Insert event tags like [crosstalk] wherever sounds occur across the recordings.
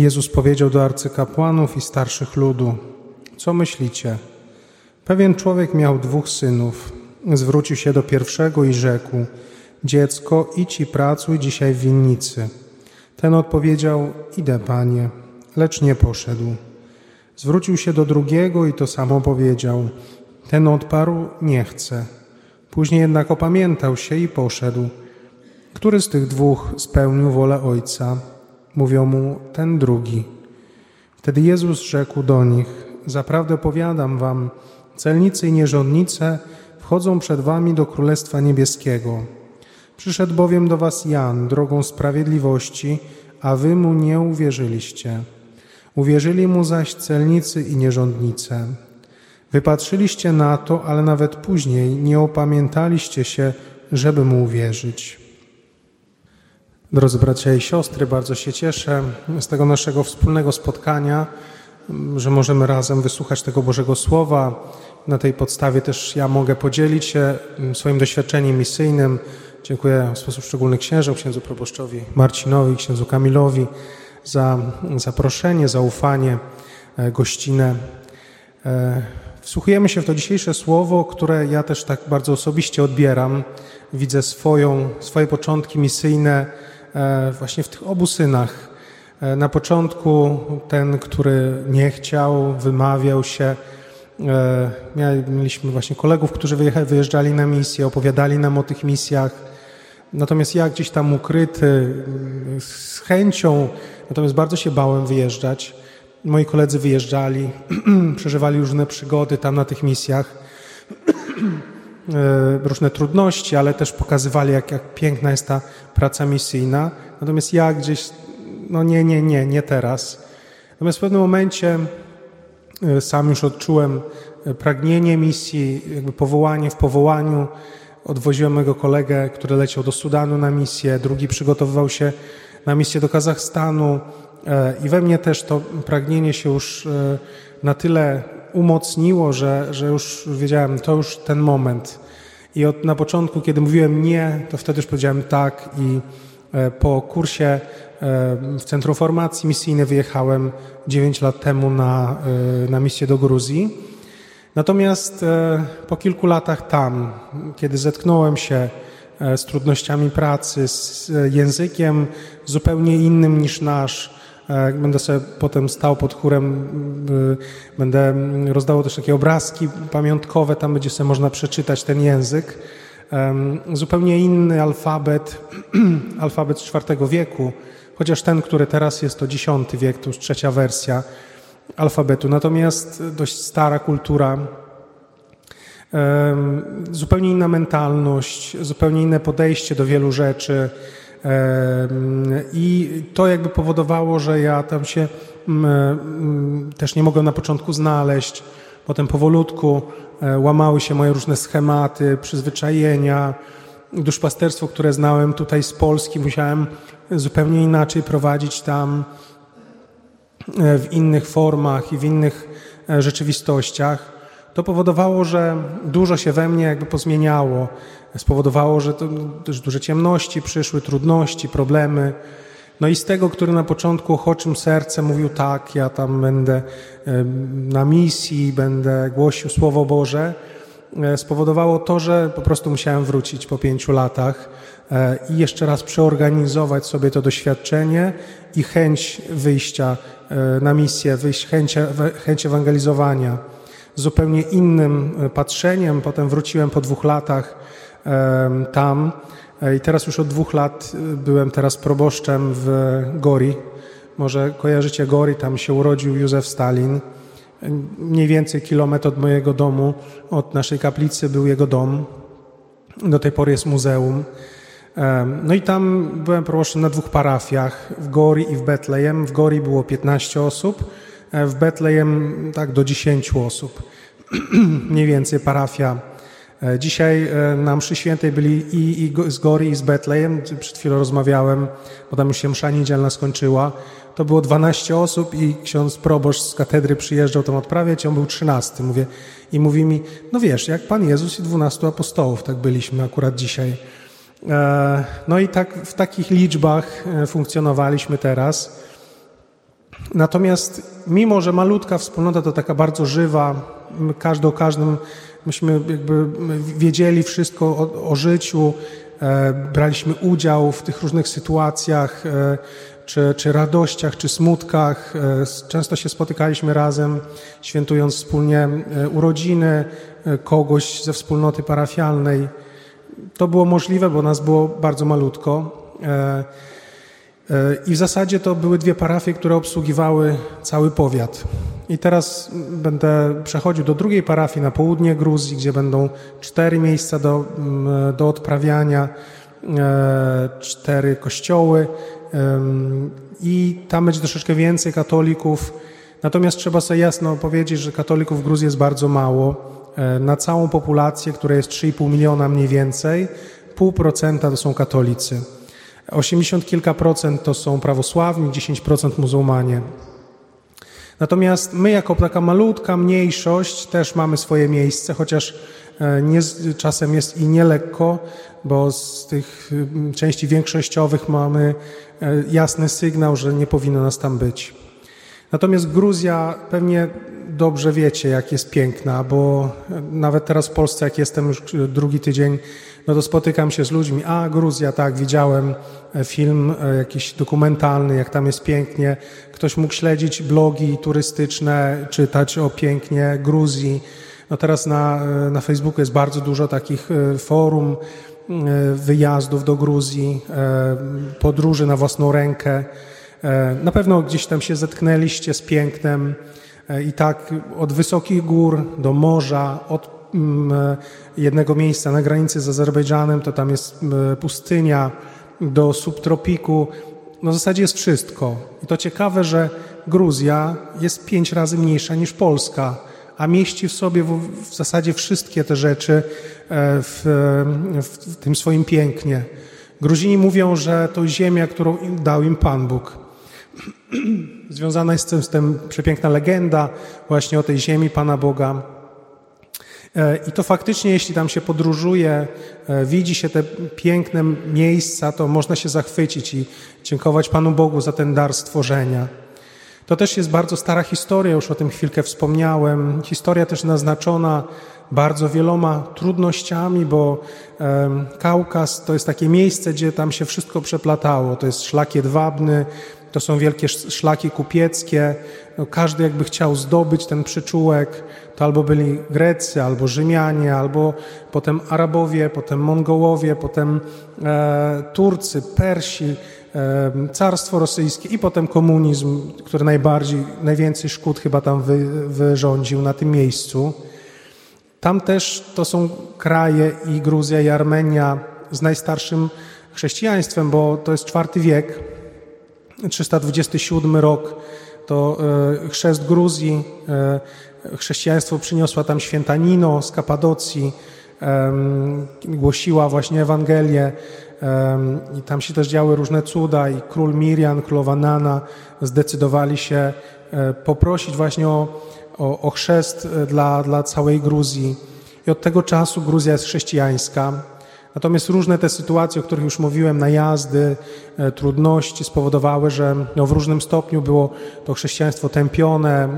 Jezus powiedział do arcykapłanów i starszych ludu: Co myślicie? Pewien człowiek miał dwóch synów. Zwrócił się do pierwszego i rzekł: Dziecko, idź i pracuj dzisiaj w winnicy. Ten odpowiedział: Idę, panie, lecz nie poszedł. Zwrócił się do drugiego i to samo powiedział. Ten odparł: Nie chcę. Później jednak opamiętał się i poszedł. Który z tych dwóch spełnił wolę ojca? Mówią mu ten drugi. Wtedy Jezus rzekł do nich: Zaprawdę powiadam wam, celnicy i nierządnice wchodzą przed wami do Królestwa Niebieskiego. Przyszedł bowiem do was Jan drogą sprawiedliwości, a wy mu nie uwierzyliście. Uwierzyli mu zaś celnicy i nierządnice. Wypatrzyliście na to, ale nawet później nie opamiętaliście się, żeby mu uwierzyć. Drodzy bracia i siostry, bardzo się cieszę z tego naszego wspólnego spotkania, że możemy razem wysłuchać tego Bożego Słowa. Na tej podstawie też ja mogę podzielić się swoim doświadczeniem misyjnym. Dziękuję w sposób szczególny księżom, księdzu proboszczowi Marcinowi, księdzu Kamilowi za zaproszenie, zaufanie, e, gościnę. E, wsłuchujemy się w to dzisiejsze słowo, które ja też tak bardzo osobiście odbieram. Widzę swoją, swoje początki misyjne właśnie w tych obu synach. Na początku ten, który nie chciał, wymawiał się. Mieliśmy właśnie kolegów, którzy wyjeżdżali na misję, opowiadali nam o tych misjach. Natomiast ja gdzieś tam ukryty, z chęcią, natomiast bardzo się bałem wyjeżdżać. Moi koledzy wyjeżdżali, [clears throat] przeżywali różne przygody tam na tych misjach, e, [clears throat] różne trudności, ale też pokazywali, jak, jak piękna jest ta praca misyjna. Natomiast ja gdzieś, no nie, nie, nie, nie teraz. Natomiast w pewnym momencie e, sam już odczułem e, pragnienie misji, jakby powołanie w powołaniu odwoziłem mojego kolegę, który leciał do Sudanu na misję, drugi przygotowywał się na misję do Kazachstanu e, i we mnie też to pragnienie się już e, na tyle umocniło, że, że już wiedziałem, to już ten moment. I od, na początku, kiedy mówiłem nie, to wtedy już powiedziałem tak i e, po kursie w Centrum Formacji Misyjnej wyjechałem 9 lat temu na, na misję do Gruzji. Natomiast e, po kilku latach tam, kiedy zetknąłem się e, z trudnościami pracy, z e, językiem zupełnie innym niż nasz, Będę sobie potem stał pod chórem, będę rozdawał też takie obrazki pamiątkowe, tam będzie sobie można przeczytać ten język. Zupełnie inny alfabet, [clears throat] alfabet z IV wieku, chociaż ten, który teraz jest to X wiek, to już trzecia wersja alfabetu. Natomiast dość stara kultura, zupełnie inna mentalność, zupełnie inne podejście do wielu rzeczy. I to jakby powodowało, że ja tam się też nie mogłem na początku znaleźć. Potem powolutku e, łamały się moje różne schematy, przyzwyczajenia. Duszpasterstwo, które znałem tutaj z Polski, musiałem zupełnie inaczej prowadzić tam. E, w innych formach i w innych e, rzeczywistościach, to powodowało, że dużo się we mnie jakby pozmieniało. Spowodowało, że to też duże ciemności przyszły, trudności, problemy. No i z tego, który na początku ochoczym sercem mówił tak, ja tam będę e, na misji, będę głosił Słowo Boże, spowodowało to, że po prostu musiałem wrócić po pięciu latach i jeszcze raz przeorganizować sobie to doświadczenie i chęć wyjścia E, na misję, chęć, chęć ewangelizowania. Zupełnie innym e, patrzeniem. Potem wróciłem po dwóch latach tam e, i teraz już od dwóch lat byłem teraz proboszczem w Gori. Może kojarzycie Gori, tam się urodził Józef Stalin. Mniej więcej kilometr od mojego domu, od naszej kaplicy był jego dom. Do tej pory jest muzeum. No i tam byłem proboszczem na dwóch parafiach, w Gori i w Betlejem. W Gori było 15 osób, e, w Betlejem tak do 10 osób. [clears throat] Mniej więcej parafia. E, dzisiaj e, na mszy świętej byli i, i z Gori i z Betlejem. Przed chwilą rozmawiałem, bo tam już się msza niedzielna skończyła. To było 12 osób i ksiądz proboszcz z katedry przyjeżdżał tam odprawiać, on był 13. Mówię, I mówi mi, no wiesz, jak Pan Jezus i 12 apostołów, tak byliśmy akurat dzisiaj. E, no i tak w takich liczbach funkcjonowaliśmy teraz. Natomiast mimo, że malutka wspólnota to taka bardzo żywa, każdy o każdym, myśmy jakby wiedzieli wszystko o, o życiu, e, braliśmy udział w tych różnych sytuacjach, e, czy, czy radościach, czy smutkach. E, często się spotykaliśmy razem, świętując wspólnie e, urodziny e, kogoś ze wspólnoty parafialnej. To było możliwe, bo nas było bardzo malutko. I w zasadzie to były dwie parafie, które obsługiwały cały powiat. I teraz będę przechodził do drugiej parafii na południe Gruzji, gdzie będą cztery miejsca do, mm, do odprawiania, cztery kościoły i tam będzie troszeczkę więcej katolików. Natomiast trzeba sobie jasno powiedzieć, że katolików w Gruzji jest bardzo mało. E, na całą populację, która jest 3,5 miliona mniej więcej, pół procenta to są katolicy. 80 kilka procent to są prawosławni, 10% muzułmanie. Natomiast my, jako taka malutka mniejszość, też mamy swoje miejsce, chociaż e, nie, czasem jest i nielekko, bo z tych części większościowych mamy e, jasny sygnał, że nie powinno nas tam być. Natomiast Gruzja pewnie dobrze wiecie, jak jest piękna, bo nawet teraz w Polsce, jak jestem już drugi tydzień, no to spotykam się z ludźmi. A, Gruzja, tak, widziałem e, film e, jakiś dokumentalny, jak tam jest pięknie. Ktoś mógł śledzić blogi turystyczne, czytać o pięknie Gruzji. No teraz na, na Facebooku jest bardzo dużo takich forum, E, wyjazdów do Gruzji, e, podróży na własną rękę. E, na pewno gdzieś tam się zetknęliście z pięknem i tak od wysokich gór do morza, od mm, jednego miejsca na granicy z Azerbejdżanem, to tam jest pustynia, do subtropiku. No w zasadzie jest wszystko. I to ciekawe, że Gruzja jest pięć razy mniejsza niż Polska a mieści w sobie w, w zasadzie wszystkie te rzeczy e, w, w, tym swoim pięknie. Gruzini mówią, że to ziemia, którą dał im Pan Bóg. Związana jest z tym, przepiękna legenda właśnie o tej ziemi Pana Boga. E, I to faktycznie, jeśli tam się podróżuje, e, widzi się te piękne miejsca, to można się zachwycić i dziękować Panu Bogu za ten dar stworzenia. To też jest bardzo stara historia, już o tym chwilkę wspomniałem. Historia też naznaczona bardzo wieloma trudnościami, bo Kaukaz to jest takie miejsce, gdzie tam się wszystko przeplatało. To jest szlak jedwabny, to są wielkie szlaki kupieckie. No, każdy jakby chciał zdobyć ten przyczółek. To albo byli Grecy, albo Rzymianie, albo potem Arabowie, potem Mongołowie, potem e, Turcy, Persi carstwo rosyjskie i potem komunizm, który najbardziej, najwięcej szkód chyba tam wy, wyrządził na tym miejscu. Tam też to są kraje i Gruzja i Armenia z najstarszym chrześcijaństwem, bo to jest IV wiek, 327 rok, to e, chrzest Gruzji, e, chrześcijaństwo przyniosła tam święta Nino z Kapadocji, głosiła właśnie Ewangelię, i tam się też działy różne cuda i król Mirian, królowa Nana zdecydowali się e, poprosić właśnie o, o, o chrzest dla, dla całej Gruzji. I od tego czasu Gruzja jest chrześcijańska. Natomiast różne te sytuacje, o których już mówiłem, najazdy, e, trudności spowodowały, że no w różnym stopniu było to chrześcijaństwo tępione,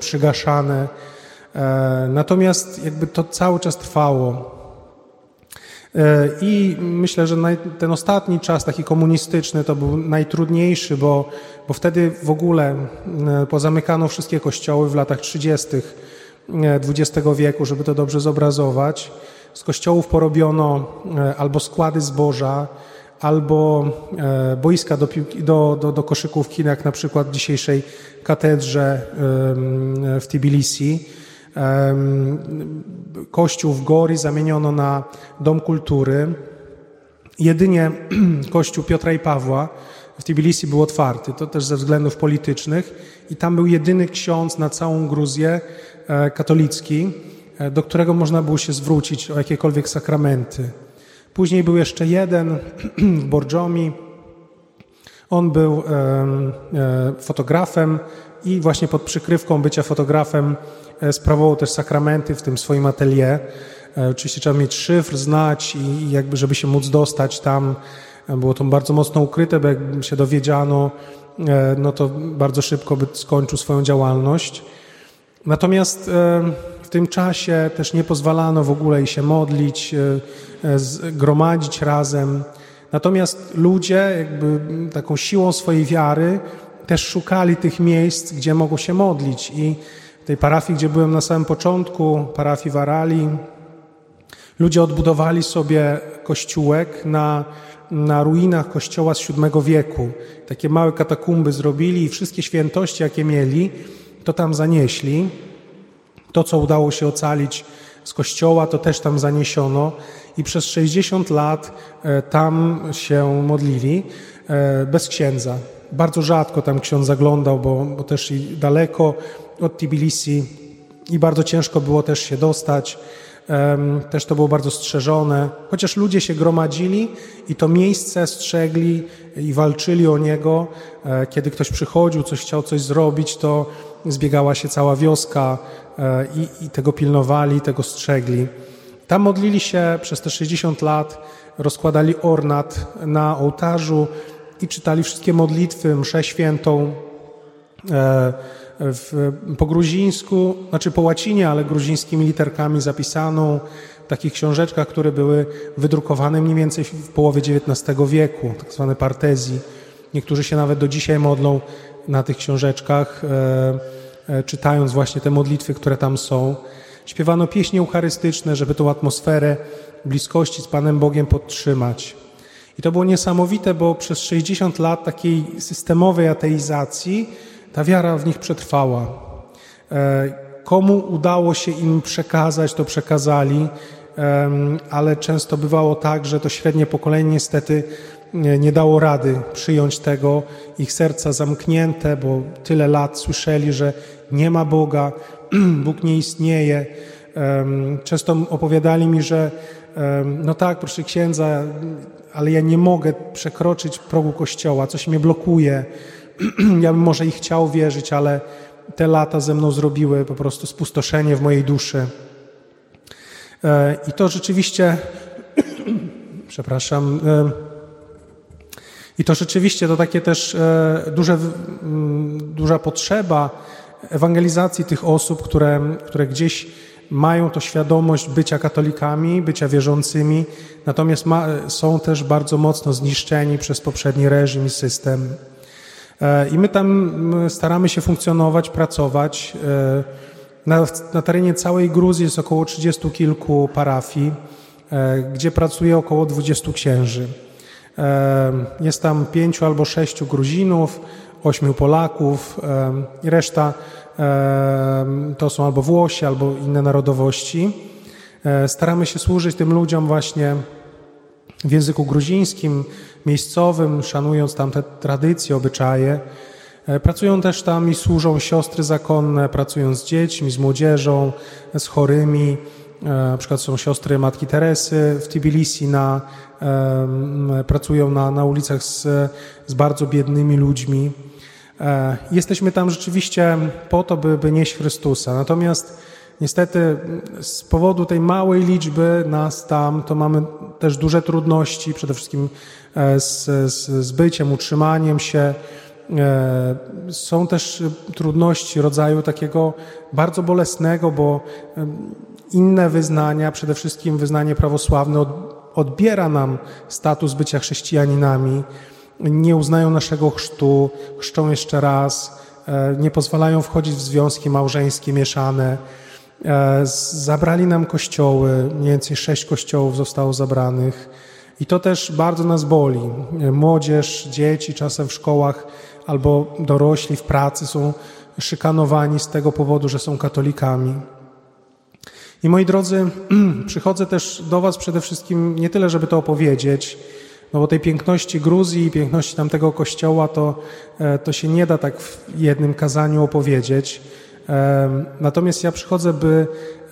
przygaszane. Natomiast jakby to cały czas trwało. E, I myślę, że ten ostatni czas, taki komunistyczny, to był najtrudniejszy, bo, bo wtedy w ogóle e, pozamykano wszystkie kościoły w latach 30. XX e, wieku, żeby to dobrze zobrazować. Z kościołów porobiono albo składy zboża, albo boiska do, piłki, do, do, do koszykówki, jak na przykład w dzisiejszej katedrze w Tbilisi. Kościół w Gori zamieniono na Dom Kultury. Jedynie [clears throat] kościół Piotra i Pawła w Tbilisi był otwarty, to też ze względów politycznych. I tam był jedyny ksiądz na całą Gruzję e, katolicki, e, do którego można było się zwrócić o jakiekolwiek sakramenty. Później był jeszcze jeden [clears throat] w Borjomi. On był e, fotografem i właśnie pod przykrywką bycia fotografem E, sprawował też sakramenty w tym swoim atelier. E, oczywiście trzeba mieć szyfr, znać i jakby, żeby się móc dostać tam. E, było to bardzo mocno ukryte, bo jakby się dowiedziano, no to bardzo szybko by skończył swoją działalność. Natomiast tym czasie też nie pozwalano w ogóle jej się modlić, gromadzić razem. Natomiast ludzie jakby taką siłą swojej wiary też szukali tych miejsc, gdzie mogą się modlić. I w tej parafii, gdzie byłem na samym początku, parafii Warali, ludzie odbudowali sobie kościółek na, na ruinach kościoła z VII wieku. Takie małe katakumby zrobili i wszystkie świętości, jakie mieli, to tam zanieśli. To, co udało się ocalić z kościoła, to też tam zaniesiono i przez 60 lat e, tam się modlili e, bez księdza. Bardzo rzadko tam ksiądz zaglądał, bo, bo też i daleko od Tbilisi i bardzo ciężko było też się dostać. Też to było bardzo strzeżone, chociaż ludzie się gromadzili i to miejsce strzegli i walczyli o niego. E, kiedy ktoś przychodził, coś chciał coś zrobić, to zbiegała się cała wioska i, i tego pilnowali, tego strzegli. Tam modlili się przez te 60 lat, rozkładali ornat na ołtarzu i czytali wszystkie modlitwy, mszę świętą e, w, po gruzińsku, znaczy po łacinie, ale gruzińskimi literkami zapisaną w takich książeczkach, które były wydrukowane mniej więcej w połowie XIX wieku, tak zwane partezji. Niektórzy się nawet do dzisiaj modlą na tych książeczkach, e, e, czytając właśnie te modlitwy, które tam są. Śpiewano pieśni eucharystyczne, żeby tą atmosferę bliskości z Panem Bogiem podtrzymać. I to było niesamowite, bo przez 60 lat takiej systemowej ateizacji ta wiara w nich przetrwała. E, komu udało się im przekazać, to przekazali, ale często bywało tak, że to średnie pokolenie niestety nie dało rady przyjąć tego, ich serca zamknięte, bo tyle lat słyszeli, że nie ma Boga, [clears throat] Bóg nie istnieje. Często opowiadali mi, że no tak, proszę księdza, ale ja nie mogę przekroczyć progu kościoła, coś mnie blokuje. [clears throat] Ja bym może i chciał wierzyć, ale te lata ze mną zrobiły po prostu spustoszenie w mojej duszy. E, I to rzeczywiście, [clears throat] przepraszam, i to rzeczywiście to takie też e, duże, duża potrzeba ewangelizacji tych osób, które, które gdzieś mają to świadomość bycia katolikami, bycia wierzącymi, natomiast ma, są też bardzo mocno zniszczeni przez poprzedni reżim i system. E, I my tam staramy się funkcjonować, pracować. E, na, na terenie całej Gruzji jest około 30 kilku parafii, gdzie pracuje około 20 księży. Jest tam pięciu albo sześciu Gruzinów, ośmiu Polaków i reszta to są albo Włosi, albo inne narodowości. E, staramy się służyć tym ludziom właśnie w języku gruzińskim, miejscowym, szanując tam te tradycje, obyczaje. E, pracują też tam i służą siostry zakonne, pracują z dziećmi, z młodzieżą, z chorymi. E, na przykład są siostry Matki Teresy w Tbilisi, na, pracują na, na ulicach z, z bardzo biednymi ludźmi. E, jesteśmy tam rzeczywiście po to, by, by nieść Chrystusa. Natomiast niestety z powodu tej małej liczby nas tam, to mamy też duże trudności, przede wszystkim e, z, z, z byciem, utrzymaniem się. Są też trudności rodzaju takiego bardzo bolesnego, bo inne wyznania, przede wszystkim wyznanie prawosławne, odbiera nam status bycia chrześcijaninami nie uznają naszego chrztu, chrzczą jeszcze raz, e, nie pozwalają wchodzić w związki małżeńskie mieszane. E, zabrali nam kościoły, mniej więcej sześć kościołów zostało zabranych. I to też bardzo nas boli. Młodzież, dzieci czasem w szkołach albo dorośli w pracy są szykanowani z tego powodu, że są katolikami. I moi drodzy, [clears throat] przychodzę też do Was przede wszystkim nie tyle, żeby to opowiedzieć, no bo tej piękności Gruzji i piękności tamtego kościoła to, e, to się nie da tak w jednym kazaniu opowiedzieć. E, natomiast ja przychodzę, by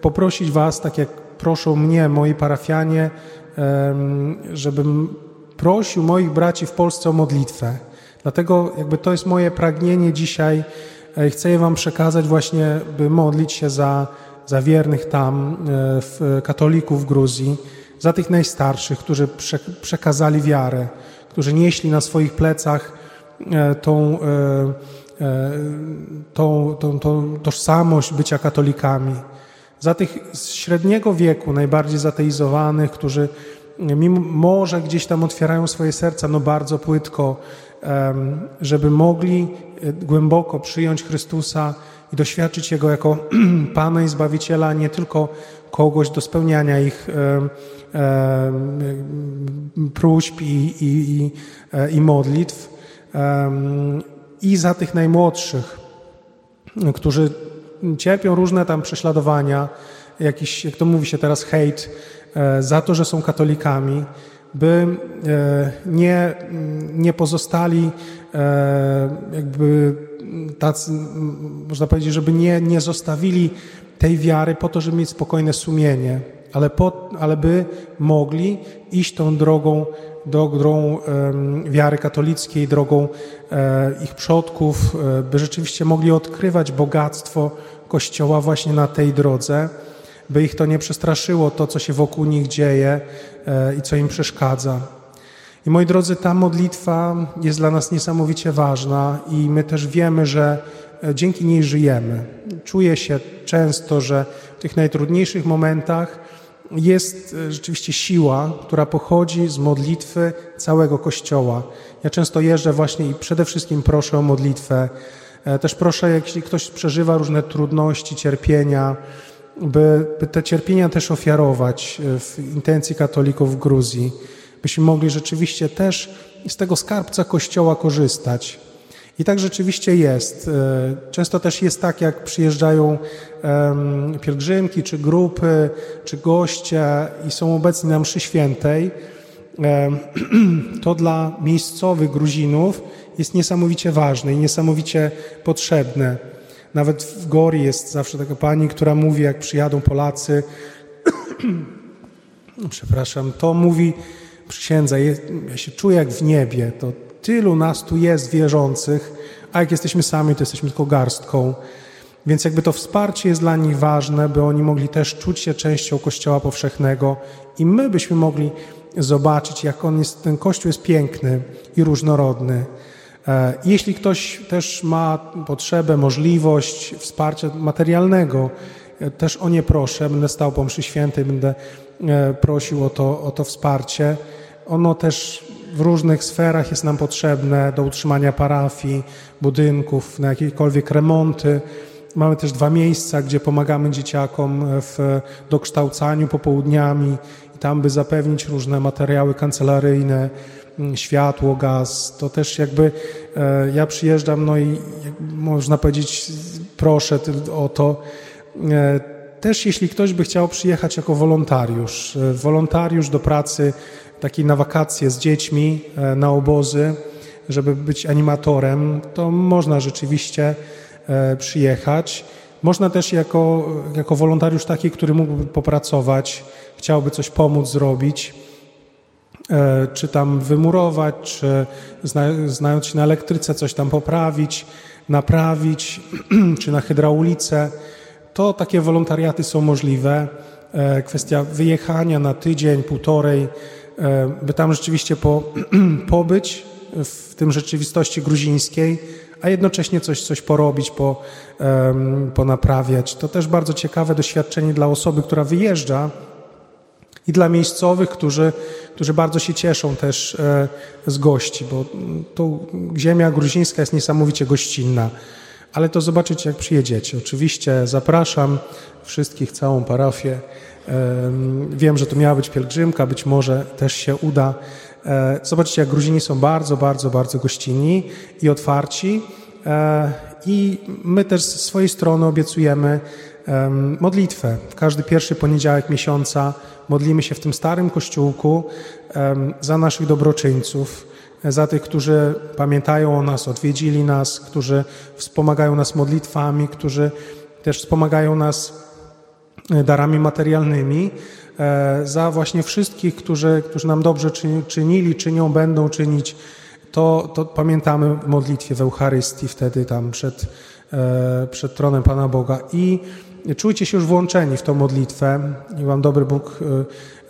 poprosić Was, tak jak proszą mnie moi parafianie, e, żebym prosił moich braci w Polsce o modlitwę. Dlatego jakby to jest moje pragnienie dzisiaj. Chcę Wam przekazać właśnie, by modlić się za, za wiernych tam, katolików w Gruzji, za tych najstarszych, którzy przekazali wiarę, którzy nieśli na swoich plecach tą, tą, tą, tą tożsamość bycia katolikami. Za tych z średniego wieku, najbardziej zateizowanych, którzy mimo może gdzieś tam otwierają swoje serca, no bardzo płytko, żeby mogli głęboko przyjąć Chrystusa i doświadczyć Jego jako [clears throat] Pana i Zbawiciela, nie tylko kogoś do spełniania ich próśb i, i, i, e, modlitw. I za tych najmłodszych, którzy cierpią różne tam prześladowania, jakiś, jak to mówi się teraz, hejt, e, za to, że są katolikami, by e, nie, nie pozostali jakby tacy, można powiedzieć, żeby nie, nie zostawili tej wiary po to, żeby mieć spokojne sumienie, ale, po, ale by mogli iść tą drogą, drogą wiary katolickiej, drogą e, ich przodków, e, by rzeczywiście mogli odkrywać bogactwo Kościoła właśnie na tej drodze, by ich to nie przestraszyło, to co się wokół nich dzieje e, i co im przeszkadza. I moi drodzy, ta modlitwa jest dla nas niesamowicie ważna i my też wiemy, że e, dzięki niej żyjemy. Czuję się często, że w tych najtrudniejszych momentach jest e, rzeczywiście siła, która pochodzi z modlitwy całego Kościoła. Ja często jeżdżę właśnie i przede wszystkim proszę o modlitwę. Też proszę, jeśli ktoś przeżywa różne trudności, cierpienia, by, by te cierpienia też ofiarować w intencji katolików w Gruzji byśmy mogli rzeczywiście też z tego skarbca Kościoła korzystać. I tak rzeczywiście jest. E, często też jest tak, jak przyjeżdżają pielgrzymki, czy grupy, czy goście i są obecni na mszy świętej, [clears throat] to dla miejscowych Gruzinów jest niesamowicie ważne i niesamowicie potrzebne. Nawet w Gori jest zawsze taka pani, która mówi, jak przyjadą Polacy, [clears throat] przepraszam, to mówi, księdza, ja się czuję jak w niebie, to tylu nas tu jest wierzących, a jak jesteśmy sami, to jesteśmy tylko garstką. Więc jakby to wsparcie jest dla nich ważne, by oni mogli też czuć się częścią Kościoła powszechnego i my byśmy mogli zobaczyć, jak on jest, ten Kościół jest piękny i różnorodny. E, jeśli ktoś też ma potrzebę, możliwość wsparcia materialnego, e, też o nie proszę, będę stał po mszy świętej, będę e, prosił o to, o to wsparcie. Ono też w różnych sferach jest nam potrzebne do utrzymania parafii, budynków, na jakiekolwiek remonty. Mamy też dwa miejsca, gdzie pomagamy dzieciakom w dokształcaniu popołudniami i tam, by zapewnić różne materiały kancelaryjne, światło, gaz. To też jakby e, ja przyjeżdżam, no i można powiedzieć, proszę o to. E, też jeśli ktoś by chciał przyjechać jako wolontariusz, e, wolontariusz do pracy takiej na wakacje z dziećmi, na obozy, żeby być animatorem, to można rzeczywiście przyjechać. Można też jako, jako wolontariusz taki, który mógłby popracować, chciałby coś pomóc zrobić, czy tam wymurować, czy znając się na elektryce coś tam poprawić, naprawić, [clears throat] czy na hydraulice, to takie wolontariaty są możliwe. Kwestia wyjechania na tydzień, półtorej E, by tam rzeczywiście po, [clears throat] pobyć w tym rzeczywistości gruzińskiej, a jednocześnie coś, coś porobić, po, ponaprawiać. To też bardzo ciekawe doświadczenie dla osoby, która wyjeżdża i dla miejscowych, którzy, którzy bardzo się cieszą też e, z gości, bo tu ziemia gruzińska jest niesamowicie gościnna. Ale to zobaczycie, jak przyjedziecie. Oczywiście zapraszam wszystkich, całą parafię. Wiem, że to miała być pielgrzymka, być może też się uda. E, zobaczcie, jak Gruzini są bardzo, bardzo, bardzo gościnni i otwarci. E, I my też z swojej strony obiecujemy modlitwę. Każdy pierwszy poniedziałek miesiąca modlimy się w tym starym kościółku za naszych dobroczyńców, za tych, którzy pamiętają o nas, odwiedzili nas, którzy wspomagają nas modlitwami, którzy też wspomagają nas darami materialnymi, e, za właśnie wszystkich, którzy, którzy nam dobrze czynili, czynią, będą czynić. To, to pamiętamy w modlitwie w Eucharystii wtedy tam przed, e, przed tronem Pana Boga i czujcie się już włączeni w tą modlitwę i Wam dobry Bóg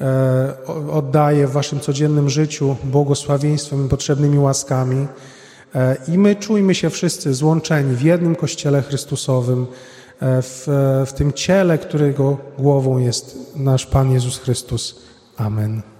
e, oddaje w Waszym codziennym życiu błogosławieństwem i potrzebnymi łaskami. E, I my czujmy się wszyscy złączeni w jednym Kościele Chrystusowym, e, w, w tym ciele, którego głową jest nasz Pan Jezus Chrystus. Amen.